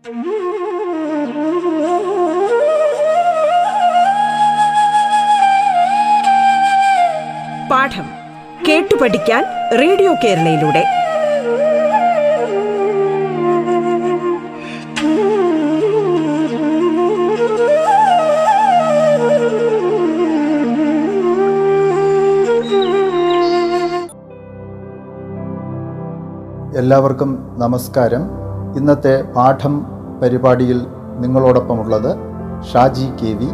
പാഠം കേട്ടു പഠിക്കാൻ റേഡിയോ കേരളയിലൂടെ. എല്ലാവർക്കും നമസ്കാരം. ഇന്നത്തെ പാഠം പരിപാടിയിൽ നിങ്ങളോടൊപ്പമുള്ളത് ഷാജി കെ വി.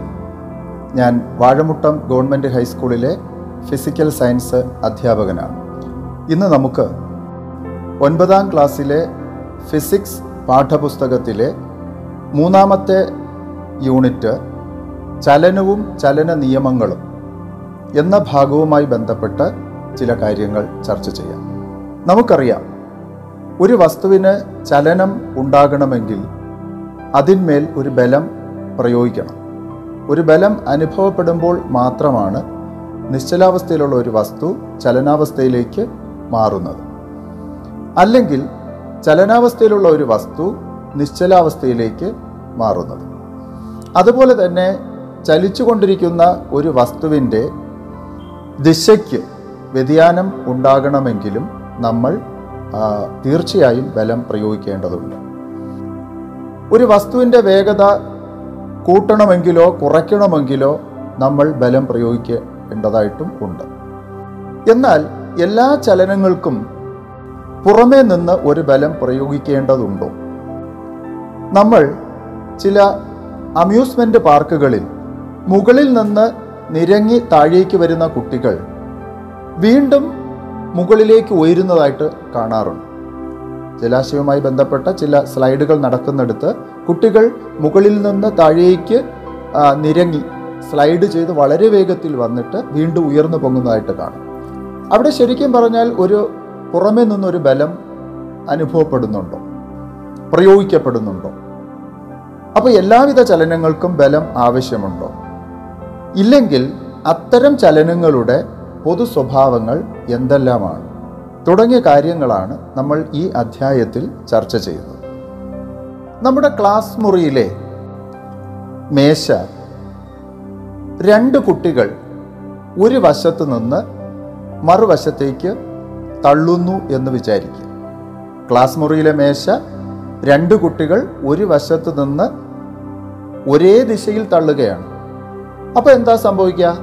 ഞാൻ വാഴമുട്ടം ഗവൺമെന്റ് ഹൈസ്കൂളിലെ ഫിസിക്കൽ സയൻസ് അധ്യാപകനാണ്. ഇന്ന് നമുക്ക് ഒൻപതാം ക്ലാസ്സിലെ ഫിസിക്സ് പാഠപുസ്തകത്തിലെ മൂന്നാമത്തെ യൂണിറ്റ് ചലനവും ചലന നിയമങ്ങളും എന്ന ഭാഗവുമായി ബന്ധപ്പെട്ട് ചില കാര്യങ്ങൾ ചർച്ച ചെയ്യാം. നമുക്കറിയാം ഒരു വസ്തുവിന് ചലനം ഉണ്ടാകണമെങ്കിൽ അതിന്മേൽ ഒരു ബലം പ്രയോഗിക്കണം. ഒരു ബലം അനുഭവപ്പെടുമ്പോൾ മാത്രമാണ് നിശ്ചലാവസ്ഥയിലുള്ള ഒരു വസ്തു ചലനാവസ്ഥയിലേക്ക് മാറുന്നത്. അല്ലെങ്കിൽ ചലനാവസ്ഥയിലുള്ള ഒരു വസ്തു നിശ്ചലാവസ്ഥയിലേക്ക് മാറുന്നത്. അതുപോലെ തന്നെ ചലിച്ചുകൊണ്ടിരിക്കുന്ന ഒരു വസ്തുവിന്റെ ദിശയ്ക്ക് വ്യതിയാനം ഉണ്ടാകണമെങ്കിലും നമ്മൾ തീർച്ചയായും ബലം പ്രയോഗിക്കേണ്ടതുണ്ട്. ഒരു വസ്തുവിന്റെ വേഗത കൂട്ടണമെങ്കിലോ കുറയ്ക്കണമെങ്കിലോ നമ്മൾ ബലം പ്രയോഗിക്കേണ്ടതായിട്ടും ഉണ്ട്. എന്നാൽ എല്ലാ ചലനങ്ങൾക്കും പുറമേ നിന്ന് ഒരു ബലം പ്രയോഗിക്കേണ്ടതുണ്ടോ? നമ്മൾ ചില അമ്യൂസ്മെന്റ് പാർക്കുകളിൽ മുകളിൽ നിന്ന് നിരങ്ങി താഴേക്ക് വരുന്ന കുട്ടികൾ വീണ്ടും മുകളിലേക്ക് ഉയരുന്നതായിട്ട് കാണാറുണ്ട്. ജലാശയവുമായി ബന്ധപ്പെട്ട ചില സ്ലൈഡുകൾ നടക്കുന്നിടത്ത് കുട്ടികൾ മുകളിൽ നിന്ന് താഴേക്ക് നിരങ്ങി സ്ലൈഡ് ചെയ്ത് വളരെ വേഗത്തിൽ വന്നിട്ട് വീണ്ടും ഉയർന്നു പൊങ്ങുന്നതായിട്ട് കാണും. അവിടെ ശരിക്കും പറഞ്ഞാൽ ഒരു പുറമേ നിന്നൊരു ബലം അനുഭവപ്പെടുന്നുണ്ടോ? പ്രയോഗിക്കപ്പെടുന്നുണ്ടോ? അപ്പോൾ എല്ലാവിധ ചലനങ്ങൾക്കും ബലം ആവശ്യമുണ്ടോ? ഇല്ലെങ്കിൽ അത്തരം ചലനങ്ങളുടെ പൊതു സ്വഭാവങ്ങൾ എന്തെല്ലാമാണ്? തുടങ്ങിയ കാര്യങ്ങളാണ് നമ്മൾ ഈ അധ്യായത്തിൽ ചർച്ച ചെയ്യുന്നത്. നമ്മുടെ ക്ലാസ് മുറിയിലെ മേശ രണ്ട് കുട്ടികൾ ഒരു വശത്ത് നിന്ന് മറുവശത്തേക്ക് തള്ളുന്നു എന്ന് വിചാരിക്കുക. ക്ലാസ് മുറിയിലെ മേശ രണ്ട് കുട്ടികൾ ഒരു വശത്ത് നിന്ന് ഒരേ ദിശയിൽ തള്ളുകയാണ്. അപ്പോൾ എന്താ സംഭവിക്കുക?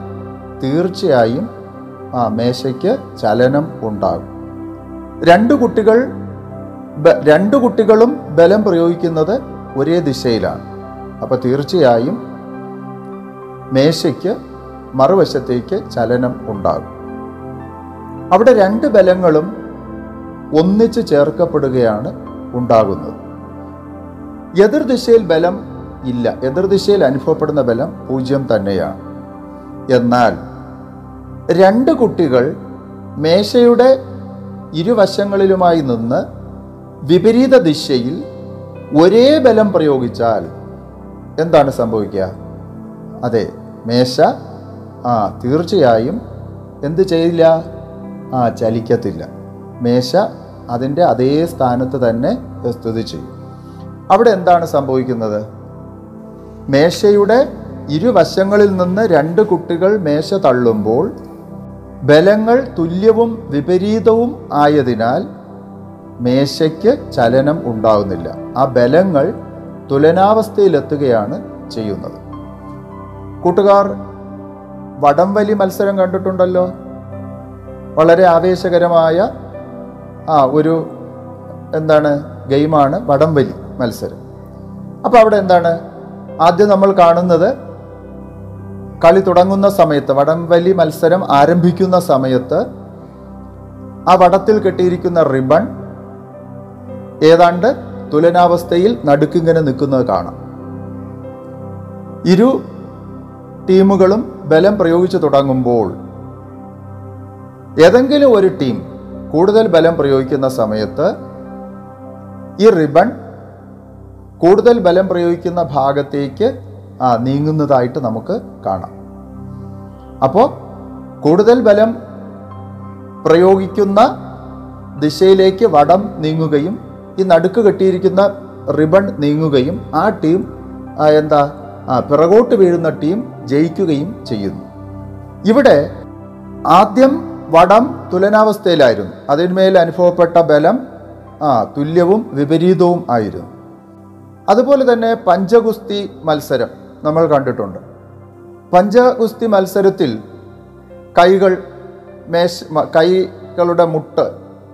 തീർച്ചയായും ആ മേശയ്ക്ക് ചലനം ഉണ്ടാകും. രണ്ട് കുട്ടികൾ രണ്ട് കുട്ടികളും ബലം പ്രയോഗിക്കുന്നത് ഒരേ ദിശയിലാണ്. അപ്പോൾ തീർച്ചയായും മേശയ്ക്ക് മറുവശത്തേക്ക് ചലനം ഉണ്ടാകും. അവിടെ രണ്ട് ബലങ്ങളും ഒന്നിച്ച് ചേർക്കപ്പെടുകയാണ് ഉണ്ടാകുന്നത്. എതിർദിശയിൽ ബലം ഇല്ല. എതിർദിശയിൽ അനുഭവപ്പെടുന്ന ബലം പൂജ്യം തന്നെയാണ്. എന്നാൽ രണ്ട് കുട്ടികൾ മേശയുടെ ഇരുവശങ്ങളിലുമായി നിന്ന് വിപരീത ദിശയിൽ ഒരേ ബലം പ്രയോഗിച്ചാൽ എന്താണ് സംഭവിക്കുക? അതെ മേശ ആ തീർച്ചയായും എന്ത് ചെയ്യില്ല? ആ ചലിക്കത്തില്ല. മേശ അതിന്റെ അതേ സ്ഥാനത്ത് തന്നെ സ്ഥിതി ചെയ്യും. അവിടെ എന്താണ് സംഭവിക്കുന്നത്? മേശയുടെ ഇരുവശങ്ങളിൽ നിന്ന് രണ്ട് കുട്ടികൾ മേശ തള്ളുമ്പോൾ ബലങ്ങൾ തുല്യവും വിപരീതവും ആയതിനാൽ മേശയ്ക്ക് ചലനം ഉണ്ടാകുന്നില്ല ആ ബലങ്ങൾ തുലനാവസ്ഥയിലെത്തുകയാണ് ചെയ്യുന്നത്. കൂട്ടുകാർ വടംവലി മത്സരം കണ്ടിട്ടുണ്ടല്ലോ? വളരെ ആവേശകരമായ ആ ഒരു എന്താണ് ഗെയിമാണ് വടംവലി മത്സരം. അപ്പോൾ അവിടെ എന്താണ്? ആദ്യം നമ്മൾ കാണുന്നത് കളി തുടങ്ങുന്ന സമയത്ത് വടംവലി മത്സരം ആരംഭിക്കുന്ന സമയത്ത് ആ വടത്തിൽ കെട്ടിയിരിക്കുന്ന റിബൺ ഏതാണ്ട് തുലനാവസ്ഥയിൽ നടുക്കിങ്ങനെ നിൽക്കുന്നത് കാണാം. ഇരു ടീമുകളും ബലം പ്രയോഗിച്ചു തുടങ്ങുമ്പോൾ ഏതെങ്കിലും ഒരു ടീം കൂടുതൽ ബലം പ്രയോഗിക്കുന്ന സമയത്ത് ഈ റിബൺ കൂടുതൽ ബലം പ്രയോഗിക്കുന്ന ഭാഗത്തേക്ക് ആ നീങ്ങുന്നതായിട്ട് നമുക്ക് കാണാം. അപ്പോൾ കൂടുതൽ ബലം പ്രയോഗിക്കുന്ന ദിശയിലേക്ക് വടം നീങ്ങുകയും ഈ നടുക്ക് കെട്ടിയിരിക്കുന്ന റിബൺ നീങ്ങുകയും ആ ടീം എന്താ പിറകോട്ട് വീഴുന്ന ടീം ജയിക്കുകയും ചെയ്യുന്നു. ഇവിടെ ആദ്യം വടം തുലനാവസ്ഥയിലായിരുന്നു. അതിന്മേൽ അനുഭവപ്പെട്ട ബലം ആ തുല്യവും വിപരീതവും ആയിരുന്നു. അതുപോലെ തന്നെ പഞ്ചഗുസ്തി മത്സരം. നമ്മൾ കണ്ടിട്ടുണ്ട്. പഞ്ചഗുസ്തി മത്സരത്തിൽ കൈകൾ മേശ കൈകളുടെ മുട്ട്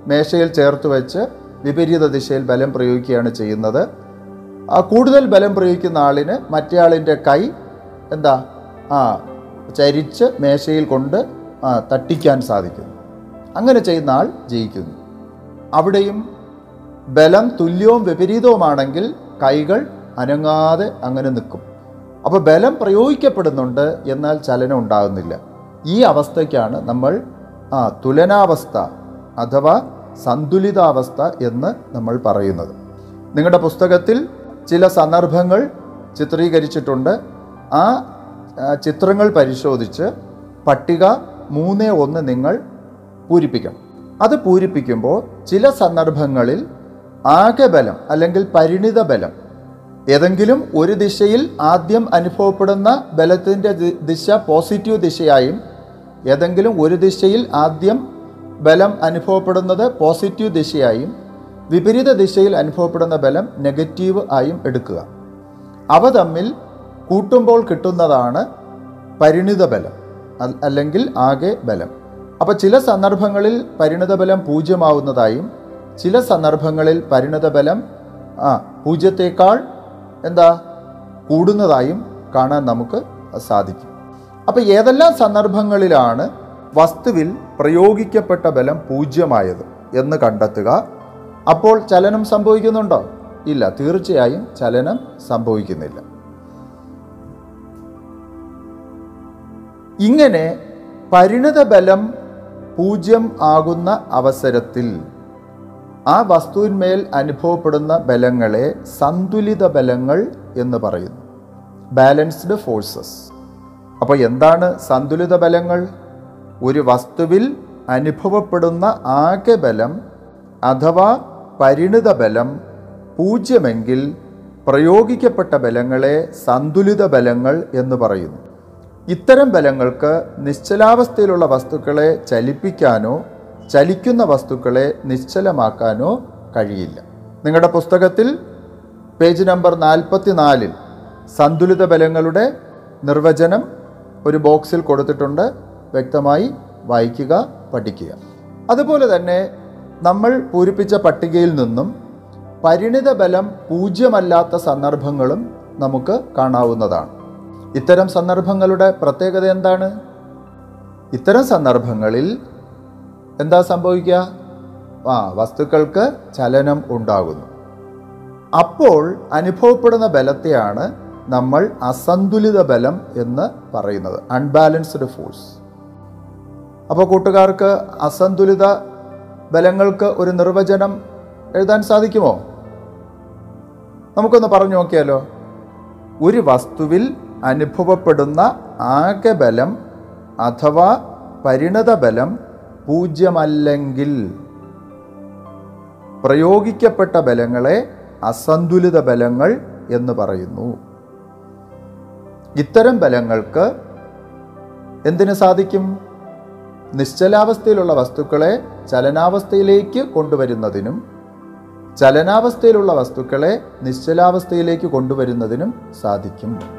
മേശയിൽ ചേർത്ത് വെച്ച് വിപരീത ദിശയിൽ ബലം പ്രയോഗിക്കുകയാണ് ചെയ്യുന്നത്. ആ കൂടുതൽ ബലം പ്രയോഗിക്കുന്ന ആളിന് മറ്റേ കൈ എന്താ? ആ ചരിച്ച് മേശയിൽ കൊണ്ട് തട്ടിക്കാൻ സാധിക്കുന്നു. അങ്ങനെ ചെയ്യുന്ന ആൾ ജയിക്കുന്നു. അവിടെയും ബലം തുല്യവും വിപരീതവുമാണെങ്കിൽ കൈകൾ അനങ്ങാതെ അങ്ങനെ നിൽക്കും. അപ്പോൾ ബലം പ്രയോഗിക്കപ്പെടുന്നുണ്ട് എന്നാൽ ചലനം ഉണ്ടാകുന്നില്ല. ഈ അവസ്ഥയ്ക്കാണ് നമ്മൾ ആ തുലനാവസ്ഥ അഥവാ സന്തുലിതാവസ്ഥ എന്ന് നമ്മൾ പറയുന്നത്. നിങ്ങളുടെ പുസ്തകത്തിൽ ചില സന്ദർഭങ്ങൾ ചിത്രീകരിച്ചിട്ടുണ്ട്. ആ ചിത്രങ്ങൾ പരിശോധിച്ച് പട്ടിക മൂന്ന് ഒന്ന് നിങ്ങൾ പൂരിപ്പിക്കണം. അത് പൂരിപ്പിക്കുമ്പോൾ ചില സന്ദർഭങ്ങളിൽ ആകെ ബലം അല്ലെങ്കിൽ പരിണിത ബലം ഏതെങ്കിലും ഒരു ദിശയിൽ ആദ്യം അനുഭവപ്പെടുന്ന ബലത്തിന്റെ ദിശ പോസിറ്റീവ് ദിശയായും ഏതെങ്കിലും ഒരു ദിശയിൽ ആദ്യം ബലം അനുഭവപ്പെടുന്നത് പോസിറ്റീവ് ദിശയായും വിപരീത ദിശയിൽ അനുഭവപ്പെടുന്ന ബലം നെഗറ്റീവ് ആയും എടുക്കുക. അവ തമ്മിൽ കൂട്ടുമ്പോൾ കിട്ടുന്നതാണ് പരിണിത ബലം അല്ലെങ്കിൽ ആകെ ബലം. അപ്പോൾ ചില സന്ദർഭങ്ങളിൽ പരിണിത ബലം പൂജ്യമാവുന്നതായും ചില സന്ദർഭങ്ങളിൽ പരിണിത ബലം പൂജ്യത്തേക്കാൾ എന്താ? കൂടുന്നതായും കാണാൻ നമുക്ക് സാധിക്കും. അപ്പോൾ ഏതെല്ലാം സന്ദർഭങ്ങളിലാണ് വസ്തുവിൽ പ്രയോഗിക്കപ്പെട്ട ബലം പൂജ്യമായത് എന്ന് കണ്ടെത്തുക. അപ്പോൾ ചലനം സംഭവിക്കുന്നുണ്ടോ? ഇല്ല തീർച്ചയായും ചലനം സംഭവിക്കുന്നില്ല. ഇങ്ങനെ പരിണിത ബലം പൂജ്യം ആകുന്ന അവസരത്തിൽ ആ വസ്തുവിന്മേൽ അനുഭവപ്പെടുന്ന ബലങ്ങളെ സന്തുലിത ബലങ്ങൾ എന്ന് പറയുന്നു. ബാലൻസ്ഡ് ഫോഴ്സസ് അപ്പോൾ എന്താണ് സന്തുലിത ബലങ്ങൾ? ഒരു വസ്തുവിൽ അനുഭവപ്പെടുന്ന ആകെ ബലം അഥവാ പരിണിത ബലം പൂജ്യമെങ്കിൽ പ്രയോഗിക്കപ്പെട്ട ബലങ്ങളെ സന്തുലിത ബലങ്ങൾ എന്ന് പറയുന്നു. ഇത്തരം ബലങ്ങൾക്ക് നിശ്ചലാവസ്ഥയിലുള്ള വസ്തുക്കളെ ചലിപ്പിക്കാനോ ചലിക്കുന്ന വസ്തുക്കളെ നിശ്ചലമാക്കാനോ കഴിയില്ല. നിങ്ങളുടെ പുസ്തകത്തിൽ പേജ് നമ്പർ നാൽപ്പത്തിനാലിൽ സന്തുലിത ബലങ്ങളുടെ നിർവചനം ഒരു ബോക്സിൽ കൊടുത്തിട്ടുണ്ട്. വ്യക്തമായി വായിക്കുക പഠിക്കുക. അതുപോലെ തന്നെ നമ്മൾ പൂരിപ്പിച്ച പട്ടികയിൽ നിന്നും പരിണിത ബലം പൂജ്യമല്ലാത്ത സന്ദർഭങ്ങളും നമുക്ക് കാണാവുന്നതാണ്. ഇത്തരം സന്ദർഭങ്ങളുടെ പ്രത്യേകത എന്താണ്? ഇത്തരം സന്ദർഭങ്ങളിൽ എന്താ സംഭവിക്കുക? ആ വസ്തുക്കൾക്ക് ചലനം ഉണ്ടാകുന്നു. അപ്പോൾ അനുഭവപ്പെടുന്ന ബലത്തെയാണ് നമ്മൾ അസന്തുലിത ബലം എന്ന് പറയുന്നത് അൺബാലൻസ്ഡ് ഫോഴ്സ് അപ്പോൾ കൂട്ടുകാർക്ക് അസന്തുലിത ബലങ്ങൾക്ക് ഒരു നിർവചനം എഴുതാൻ സാധിക്കുമോ? നമുക്കൊന്ന് പറഞ്ഞു നോക്കിയാലോ. ഒരു വസ്തുവിൽ അനുഭവപ്പെടുന്ന ആകെ ബലം അഥവാ പരിണത ബലം പൂജ്യമല്ലെങ്കിൽ പ്രയോഗിക്കപ്പെട്ട ബലങ്ങളെ അസന്തുലിത ബലങ്ങൾ എന്ന് പറയുന്നു. ഇത്തരം ബലങ്ങൾക്ക് എന്തിനു സാധിക്കും? നിശ്ചലാവസ്ഥയിലുള്ള വസ്തുക്കളെ ചലനാവസ്ഥയിലേക്ക് കൊണ്ടുവരുന്നതിനും ചലനാവസ്ഥയിലുള്ള വസ്തുക്കളെ നിശ്ചലാവസ്ഥയിലേക്ക് കൊണ്ടുവരുന്നതിനും സാധിക്കും.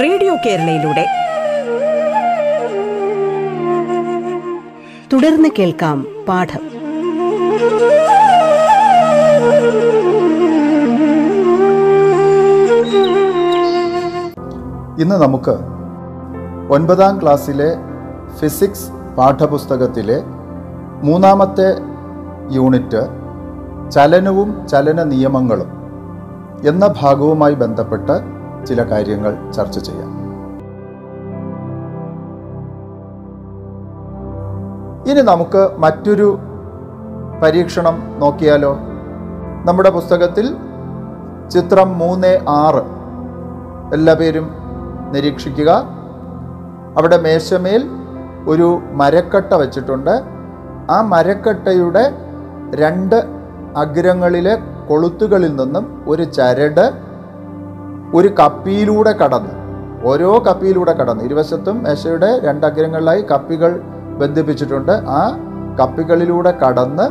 റേഡിയോ കേരളയിലൂടെ. തുടർന്ന് കേൾക്കാം പാഠം. ഇന്ന് നമുക്ക് ഒൻപതാം ക്ലാസ്സിലെ ഫിസിക്സ് പാഠപുസ്തകത്തിലെ മൂന്നാമത്തെ യൂണിറ്റ് ചലനവും ചലന നിയമങ്ങളും എന്ന ഭാഗവുമായി ബന്ധപ്പെട്ട് ചില കാര്യങ്ങൾ ചർച്ച ചെയ്യാം. ഇനി നമുക്ക് മറ്റൊരു പരീക്ഷണം നോക്കിയാലോ? നമ്മുടെ പുസ്തകത്തിൽ ചിത്രം മൂന്ന് ആറ്. എല്ലാ പേരും നിരീക്ഷിക്കുക. അവിടെ മേശമേൽ ഒരു മരക്കട്ട വച്ചിട്ടുണ്ട്. ആ മരക്കട്ടയുടെ രണ്ട് അഗ്രങ്ങളിലെ കൊളുത്തുകളിൽ നിന്നും ഒരു ചരട് ഒരു കപ്പിയിലൂടെ കടന്ന് ഓരോ കപ്പിയിലൂടെ കടന്ന്. ഇരുവശത്തും മേശയുടെ രണ്ടഗ്രങ്ങളിലായി കപ്പികൾ ബന്ധിപ്പിച്ചിട്ടുണ്ട്. ആ കപ്പികളിലൂടെ കടന്ന്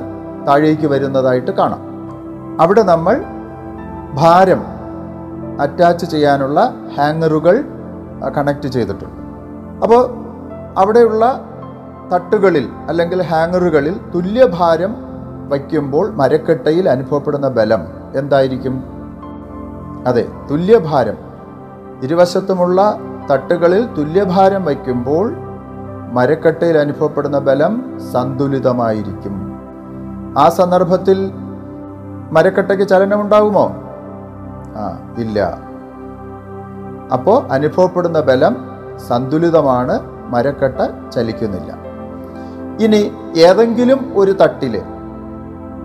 താഴേക്ക് വരുന്നതായിട്ട് കാണാം. അവിടെ നമ്മൾ ഭാരം അറ്റാച്ച് ചെയ്യാനുള്ള ഹാങ്ങറുകൾ കണക്ട് ചെയ്തിട്ടുണ്ട്. അപ്പോൾ അവിടെയുള്ള തട്ടുകളിൽ അല്ലെങ്കിൽ ഹാങ്ങറുകളിൽ തുല്യഭാരം വയ്ക്കുമ്പോൾ മരക്കെട്ടയിൽ അനുഭവപ്പെടുന്ന ബലം എന്തായിരിക്കും? അതെ തുല്യഭാരം. ഇരുവശത്തുമുള്ള തട്ടുകളിൽ തുല്യഭാരം വയ്ക്കുമ്പോൾ മരക്കട്ടയിൽ അനുഭവപ്പെടുന്ന ബലം സന്തുലിതമായിരിക്കും. ആ സന്ദർഭത്തിൽ മരക്കട്ടയ്ക്ക് ചലനമുണ്ടാകുമോ? ആ ഇല്ല. അപ്പോൾ അനുഭവപ്പെടുന്ന ബലം സന്തുലിതമാണ് മരക്കട്ട ചലിക്കുന്നില്ല. ഇനി ഏതെങ്കിലും ഒരു തട്ടിൽ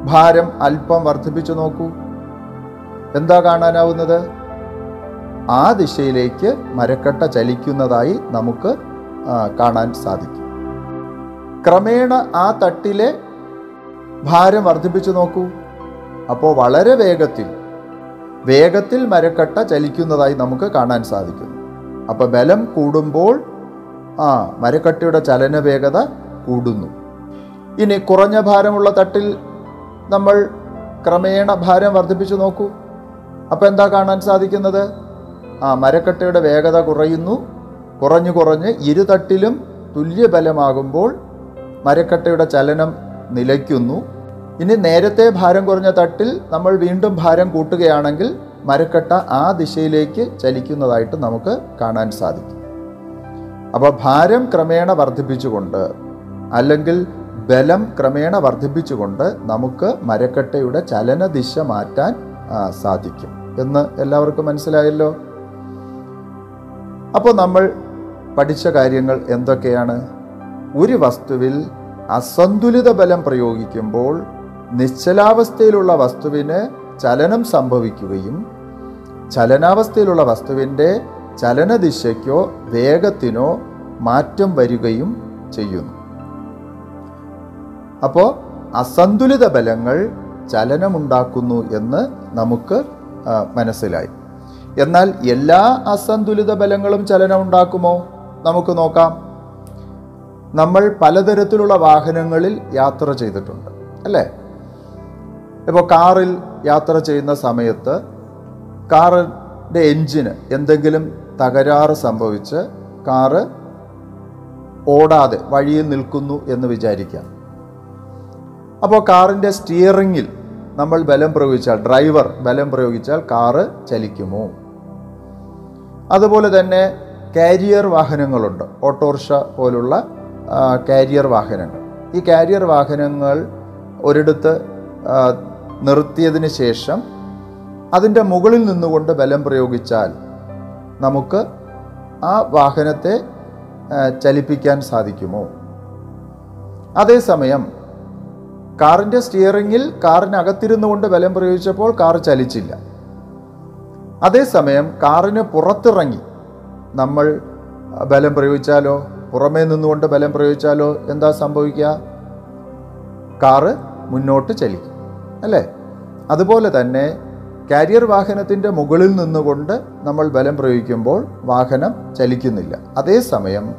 ഭാരം അല്പം വർദ്ധിപ്പിച്ചു നോക്കൂ. എന്താ കാണാനാവുന്നത്? ആ ദിശയിലേക്ക് മരക്കട്ട ചലിക്കുന്നതായി നമുക്ക് കാണാൻ സാധിക്കും. ക്രമേണ ആ തട്ടിലെ ഭാരം വർദ്ധിപ്പിച്ചു നോക്കൂ. അപ്പോൾ വളരെ വേഗത്തിൽ വേഗത്തിൽ മരക്കട്ട ചലിക്കുന്നതായി നമുക്ക് കാണാൻ സാധിക്കും. അപ്പോൾ ബലം കൂടുമ്പോൾ ആ മരക്കട്ടയുടെ ചലന വേഗത കൂടുന്നു. ഇനി കുറഞ്ഞ ഭാരമുള്ള തട്ടിൽ നമ്മൾ ക്രമേണ ഭാരം വർദ്ധിപ്പിച്ചു നോക്കൂ. അപ്പോൾ എന്താ കാണാൻ സാധിക്കുന്നത്? ആ മരക്കട്ടയുടെ വേഗത കുറയുന്നു. കുറഞ്ഞു കുറഞ്ഞ് ഇരുതട്ടിലും തുല്യബലമാകുമ്പോൾ മരക്കട്ടയുടെ ചലനം നിലയ്ക്കുന്നു. ഇനി നേരത്തെ ഭാരം കുറഞ്ഞ തട്ടിൽ നമ്മൾ വീണ്ടും ഭാരം കൂട്ടുകയാണെങ്കിൽ മരക്കട്ട ആ ദിശയിലേക്ക് ചലിക്കുന്നതായിട്ട് നമുക്ക് കാണാൻ സാധിക്കും. അപ്പോൾ ഭാരം ക്രമേണ വർദ്ധിപ്പിച്ചുകൊണ്ട് അല്ലെങ്കിൽ ബലം ക്രമേണ വർദ്ധിപ്പിച്ചുകൊണ്ട് നമുക്ക് മരക്കട്ടയുടെ ചലന ദിശ മാറ്റാൻ സാധിക്കും. എന്ന് എല്ലാവർക്കും മനസ്സിലായല്ലോ? അപ്പോൾ നമ്മൾ പഠിച്ച കാര്യങ്ങൾ എന്തൊക്കെയാണ്? ഒരു വസ്തുവിൽ അസന്തുലിത ബലം പ്രയോഗിക്കുമ്പോൾ നിശ്ചലാവസ്ഥയിലുള്ള വസ്തുവിന് ചലനം സംഭവിക്കുകയും ചലനാവസ്ഥയിലുള്ള വസ്തുവിന്റെ ചലനദിശയ്ക്കോ വേഗത്തിനോ മാറ്റം വരികയും ചെയ്യുന്നു. അപ്പോൾ അസന്തുലിത ബലങ്ങൾ ചലനമുണ്ടാക്കുന്നു എന്ന് നമുക്ക് മനസ്സിലായി. എന്നാൽ എല്ലാ അസന്തുലിത ബലങ്ങളും ചലനമുണ്ടാക്കുമോ? നമുക്ക് നോക്കാം. നമ്മൾ പലതരത്തിലുള്ള വാഹനങ്ങളിൽ യാത്ര ചെയ്തിട്ടുണ്ട് അല്ലേ? ഇപ്പോൾ കാറിൽ യാത്ര ചെയ്യുന്ന സമയത്ത് കാറിന്റെ എൻജിന് എന്തെങ്കിലും തകരാറ് സംഭവിച്ച് കാറ് ഓടാതെ വഴിയിൽ നിൽക്കുന്നു എന്ന് വിചാരിക്കാം. അപ്പോൾ കാറിന്റെ സ്റ്റിയറിങ്ങിൽ നമ്മൾ ബലം പ്രയോഗിച്ചാൽ ഡ്രൈവർ ബലം പ്രയോഗിച്ചാൽ കാറ് ചലിക്കുമോ? അതുപോലെ തന്നെ കാരിയർ വാഹനങ്ങളുണ്ട്. ഓട്ടോറിക്ഷ പോലുള്ള കാരിയർ വാഹനങ്ങൾ. ഈ കാരിയർ വാഹനങ്ങൾ ഒരിടത്ത് നിർത്തിയതിന് ശേഷം അതിന്റെ മുകളിൽ നിന്നുകൊണ്ട് ബലം പ്രയോഗിച്ചാൽ നമുക്ക് ആ വാഹനത്തെ ചലിപ്പിക്കാൻ സാധിക്കുമോ? അതേസമയം കാറിന്റെ സ്റ്റിയറിങ്ങിൽ കാറിനകത്തിരുന്നു കൊണ്ട് ബലം പ്രയോഗിച്ചപ്പോൾ കാർ ചലിച്ചില്ല. അതേസമയം കാറിന് പുറത്തിറങ്ങി. നമ്മൾ ബലം പ്രയോഗിച്ചാലോ? പുറമേ നിന്നുകൊണ്ട് ബലം പ്രയോഗിച്ചാലോ? എന്താ സംഭവിക്കുക? കാറ് മുന്നോട്ട് ചലിക്കും അല്ലേ? അതുപോലെ തന്നെ കാരിയർ വാഹനത്തിന്റെ മുകളിൽ നിന്നുകൊണ്ട് നമ്മൾ ബലം പ്രയോഗിക്കുമ്പോൾ വാഹനം ചലിക്കുന്നില്ല. അതേസമയം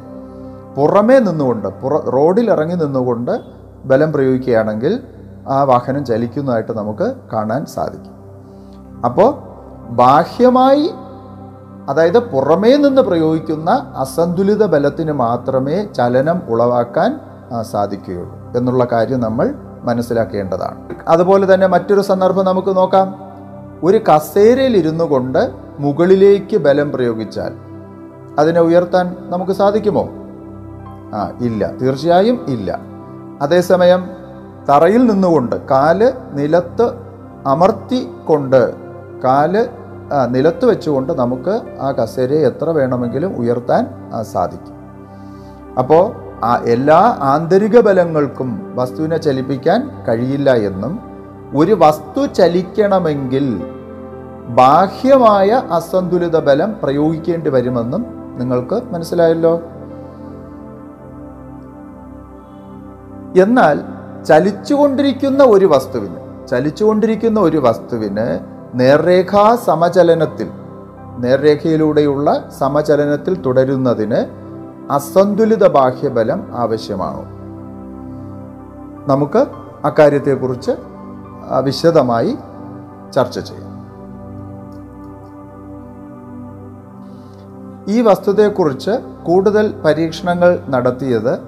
പുറമേ നിന്നുകൊണ്ട് പുറ റോഡിൽ ഇറങ്ങി നിന്നുകൊണ്ട് ബലം പ്രയോഗിക്കുകയാണെങ്കിൽ ആ വാഹനം ചലിക്കുന്നതായിട്ട് നമുക്ക് കാണാൻ സാധിക്കും. അപ്പോൾ ബാഹ്യമായി അതായത് പുറമേ നിന്ന് പ്രയോഗിക്കുന്ന അസന്തുലിത ബലത്തിന് മാത്രമേ ചലനം ഉളവാക്കാൻ സാധിക്കുകയുള്ളൂ എന്നുള്ള കാര്യം നമ്മൾ മനസ്സിലാക്കേണ്ടതാണ്. അതുപോലെ തന്നെ മറ്റൊരു സന്ദർഭം നമുക്ക് നോക്കാം. ഒരു കസേരയിൽ ഇരുന്നു കൊണ്ട് മുകളിലേക്ക് ബലം പ്രയോഗിച്ചാൽ അതിനെ ഉയർത്താൻ നമുക്ക് സാധിക്കുമോ? ആ ഇല്ല. തീർച്ചയായും ഇല്ല. അതേസമയം തറയിൽ നിന്നുകൊണ്ട് കാൽ നിലത്ത് അമർത്തിക്കൊണ്ട് കാൽ നിലത്ത് വെച്ചുകൊണ്ട് നമുക്ക് ആ കസേരയെ എത്ര വേണമെങ്കിലും ഉയർത്താൻ സാധിക്കും. അപ്പോൾ ആ എല്ലാ ആന്തരിക ബലങ്ങൾക്കും വസ്തുവിനെ ചലിപ്പിക്കാൻ കഴിയില്ല എന്നും ഒരു വസ്തു ചലിക്കണമെങ്കിൽ ബാഹ്യമായ അസന്തുലിത ബലം പ്രയോഗിക്കേണ്ടി വരുമെന്നും നിങ്ങൾക്ക് മനസ്സിലായല്ലോ? എന്നാൽ ചലിച്ചുകൊണ്ടിരിക്കുന്ന ഒരു വസ്തുവിന് ചലിച്ചുകൊണ്ടിരിക്കുന്ന ഒരു വസ്തുവിന് നേർരേഖാ സമചലനത്തിൽ നേർരേഖയിലൂടെയുള്ള സമചലനത്തിൽ തുടരുന്നതിന് അസന്തുലിത ബാഹ്യബലം ആവശ്യമാണ്? നമുക്ക് അക്കാര്യത്തെക്കുറിച്ച് വിശദമായി ചർച്ച ചെയ്യാം. ഈ വസ്തുതയെക്കുറിച്ച് കൂടുതൽ പരീക്ഷണങ്ങൾ നടത്തിയത്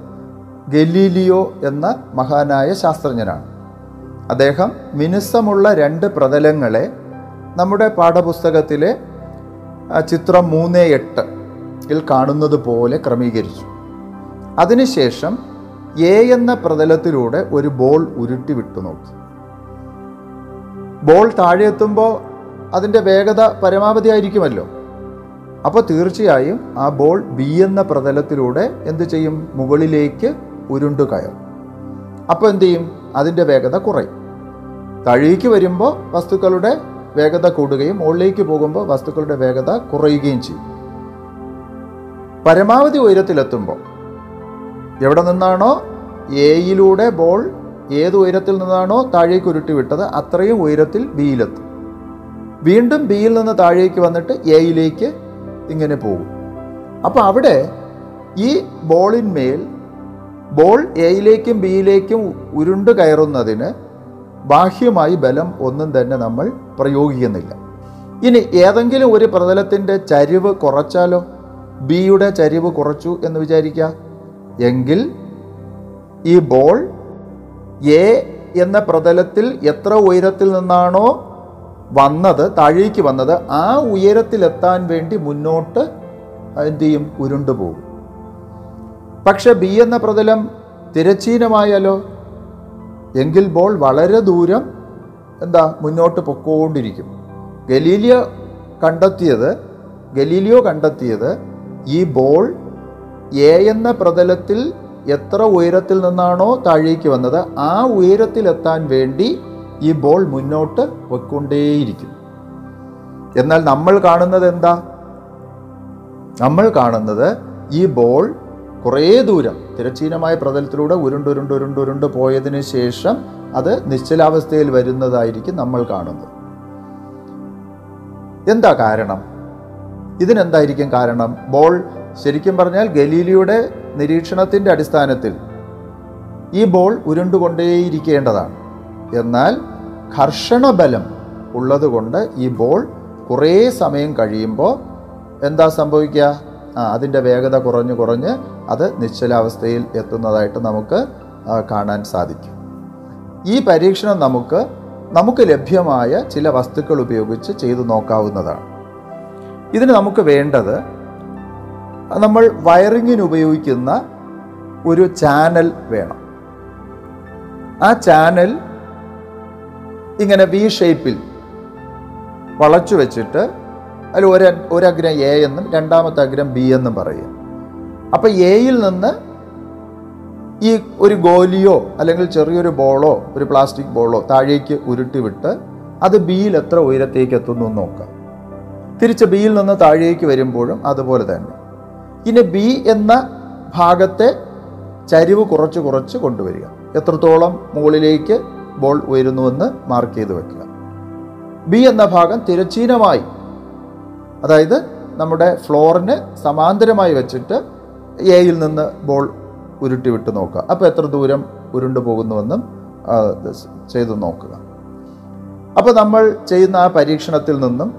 ഗലീലിയോ എന്ന മഹാനായ ശാസ്ത്രജ്ഞനാണ്. അദ്ദേഹം മിനുസമുള്ള രണ്ട് പ്രതലങ്ങളെ നമ്മുടെ പാഠപുസ്തകത്തിലെ ചിത്രം മൂന്ന് എട്ട് ൽ കാണുന്നത് പോലെ ക്രമീകരിച്ചു. അതിനുശേഷം എ എന്ന പ്രതലത്തിലൂടെ ഒരു ബോൾ ഉരുട്ടി വിട്ടു നോക്കി. ബോൾ താഴെ എത്തുമ്പോൾ അതിന്റെ വേഗത പരമാവധി ആയിരിക്കുമല്ലോ. അപ്പോൾ തീർച്ചയായും ആ ബോൾ ബി എന്ന പ്രതലത്തിലൂടെ എന്ത് ചെയ്യും? മുകളിലേക്ക് ഉരുണ്ടു കയർ അപ്പോൾ എന്തു ചെയ്യും? അതിന്റെ വേഗത കുറയും. താഴേക്ക് വരുമ്പോൾ വസ്തുക്കളുടെ വേഗത കൂടുകയും മുകളിലേക്ക് പോകുമ്പോൾ വസ്തുക്കളുടെ വേഗത കുറയുകയും ചെയ്യും. പരമാവധി ഉയരത്തിലെത്തുമ്പോൾ എവിടെ നിന്നാണോ? എയിലൂടെ ബോൾ ഏത് ഉയരത്തിൽ നിന്നാണോ താഴേക്ക് ഉരുട്ടി വിട്ടത് അത്രയും ഉയരത്തിൽ ബിയിലെത്തും. വീണ്ടും ബിയിൽ നിന്ന് താഴേക്ക് വന്നിട്ട് എയിലേക്ക് ഇങ്ങനെ പോകും. അപ്പോൾ അവിടെ ഈ ബോളിന്മേൽ ബോൾ എയിലേക്കും ബിയിലേക്കും ഉരുണ്ടു കയറുന്നതിന് ബാഹ്യമായി ബലം ഒന്നും തന്നെ നമ്മൾ പ്രയോഗിക്കുന്നില്ല. ഇനി ഏതെങ്കിലും ഒരു പ്രതലത്തിന്റെ ചരിവ് കുറച്ചാലോ? ബിയുടെ ചരിവ് കുറച്ചു എന്ന് വിചാരിക്കുക. എങ്കിൽ ഈ ബോൾ എ എന്ന പ്രതലത്തിൽ എത്ര ഉയരത്തിൽ നിന്നാണോ വന്നത് താഴേക്ക് വന്നത് ആ ഉയരത്തിലെത്താൻ വേണ്ടി മുന്നോട്ട് എന്ത് ചെയ്യും? ഉരുണ്ടു പോകും പക്ഷെ ബി എന്ന പ്രതലം തിരച്ചീനമായാലോ എങ്കിൽ ബോൾ വളരെ ദൂരം എന്താ മുന്നോട്ട് പൊക്കോണ്ടിരിക്കും. ഗലീലിയ കണ്ടെത്തിയത് ഗലീലിയോ കണ്ടെത്തിയത് ഈ ബോൾ എ എന്ന പ്രതലത്തിൽ എത്ര ഉയരത്തിൽ നിന്നാണോ താഴേക്ക് വന്നത് ആ ഉയരത്തിലെത്താൻ വേണ്ടി ഈ ബോൾ മുന്നോട്ട് പൊയ്ക്കൊണ്ടേയിരിക്കും. എന്നാൽ നമ്മൾ കാണുന്നത് എന്താ? നമ്മൾ കാണുന്നത് ഈ ബോൾ കുറേ ദൂരം തിരച്ചീനമായ പ്രതലത്തിലൂടെ ഉരുണ്ട് ഉരുണ്ട് ഉരുണ്ട് ഉരുണ്ട് പോയതിന് ശേഷം അത് നിശ്ചലാവസ്ഥയിൽ വരുന്നതായിരിക്കും നമ്മൾ കാണുന്നത്. എന്താ കാരണം? ഇതിനെന്തായിരിക്കും കാരണം? ബോൾ ശരിക്കും പറഞ്ഞാൽ ഗലീലിയുടെ നിരീക്ഷണത്തിന്റെ അടിസ്ഥാനത്തിൽ ഈ ബോൾ ഉരുണ്ടുകൊണ്ടേയിരിക്കേണ്ടതാണ്. എന്നാൽ ഘർഷണബലം ഉള്ളതുകൊണ്ട് ഈ ബോൾ കുറേ സമയം കഴിയുമ്പോൾ എന്താ സംഭവിക്കുക? അതിന്റെ വേഗത കുറഞ്ഞ് കുറഞ്ഞ് അത് നിശ്ചലാവസ്ഥയിൽ എത്തുന്നതായിട്ട് നമുക്ക് കാണാൻ സാധിക്കും. ഈ പരീക്ഷണം നമുക്ക് നമുക്ക് ലഭ്യമായ ചില വസ്തുക്കൾ ഉപയോഗിച്ച് ചെയ്തു നോക്കാവുന്നതാണ്. ഇതിന് നമുക്ക് വേണ്ടത് നമ്മൾ വയറിങ്ങിന് ഉപയോഗിക്കുന്ന ഒരു ചാനൽ വേണം. ആ ചാനൽ ഇങ്ങനെ വി ഷേപ്പിൽ വളച്ചു വെച്ചിട്ട് അതിൽ ഒരു ഒരു അഗ്രഹം എ എന്നും രണ്ടാമത്തെ അഗ്രം ബി എന്നും പറയും അപ്പോൾ എയിൽ നിന്ന് ഈ ഒരു ഗോലിയോ അല്ലെങ്കിൽ ചെറിയൊരു ബോളോ ഒരു പ്ലാസ്റ്റിക് ബോളോ താഴേക്ക് ഉരുട്ടി വിട്ട് അത് ബിയിൽ എത്ര ഉയരത്തേക്ക് എത്തുന്നു എന്ന് നോക്കാം. തിരിച്ച് ബിയിൽ നിന്ന് താഴേക്ക് വരുമ്പോഴും അതുപോലെ തന്നെ. ഇനി ബി എന്ന ഭാഗത്തെ ചരിവ് കുറച്ച് കുറച്ച് കൊണ്ടുവരിക. എത്രത്തോളം മുകളിലേക്ക് ബോൾ ഉയരുന്നുവെന്ന് മാർക്ക് ചെയ്ത് വെക്കുക. ബി എന്ന ഭാഗം തിരച്ചീനമായി അതായത് നമ്മുടെ ഫ്ലോറിന് സമാന്തരമായി വെച്ചിട്ട് എയിൽ നിന്ന് ബോൾ ഉരുട്ടി വിട്ട് നോക്കുക. അപ്പോൾ എത്ര ദൂരം ഉരുണ്ടു പോകുന്നുവെന്നും ചെയ്തു നോക്കുക. അപ്പോൾ നമ്മൾ ചെയ്യുന്ന ആ പരീക്ഷണത്തിൽ നിന്നും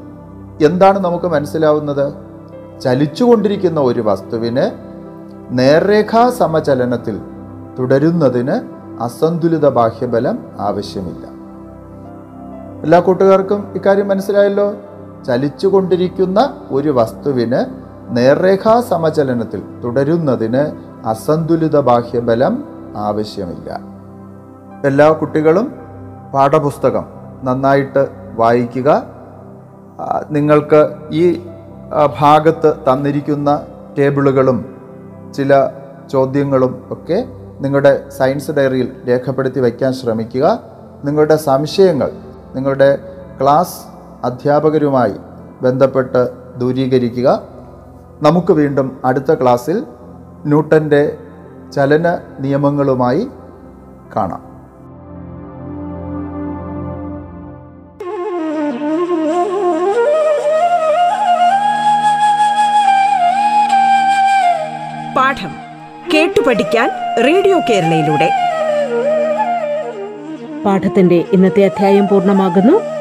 എന്താണ് നമുക്ക് മനസ്സിലാവുന്നത്? ചലിച്ചുകൊണ്ടിരിക്കുന്ന ഒരു വസ്തുവിനെ നേർരേഖാ സമചലനത്തിൽ തുടരുന്നതിന് അസന്തുലിത ബാഹ്യബലം ആവശ്യമില്ല. എല്ലാ കൂട്ടുകാർക്കും ഇക്കാര്യം മനസ്സിലായല്ലോ? ചലിച്ചുകൊണ്ടിരിക്കുന്ന ഒരു വസ്തുവിന് നേർരേഖാ സമചലനത്തിൽ തുടരുന്നതിന് അസന്തുലിത ബാഹ്യബലം ആവശ്യമില്ല. എല്ലാ കുട്ടികളും പാഠപുസ്തകം നന്നായിട്ട് വായിക്കുക. നിങ്ങൾക്ക് ഈ ഭാഗത്ത് തന്നിരിക്കുന്ന ടേബിളുകളും ചില ചോദ്യങ്ങളും ഒക്കെ നിങ്ങളുടെ സയൻസ് ഡയറിയിൽ രേഖപ്പെടുത്തി വയ്ക്കാൻ ശ്രമിക്കുക. നിങ്ങളുടെ സംശയങ്ങൾ നിങ്ങളുടെ ക്ലാസ് അധ്യാപകരുമായി ബന്ധപ്പെട്ട് ദൂരീകരിക്കുക. നമുക്ക് വീണ്ടും അടുത്ത ക്ലാസ്സിൽ ന്യൂട്ടന്റെ ചലന നിയമങ്ങളുമായി കാണാം. പാഠം കേട്ടു പഠിക്കാൻ റേഡിയോ കേരളയിലൂടെ. പാഠത്തിന്റെ ഇന്നത്തെ അധ്യായം പൂർണമാകുന്നു.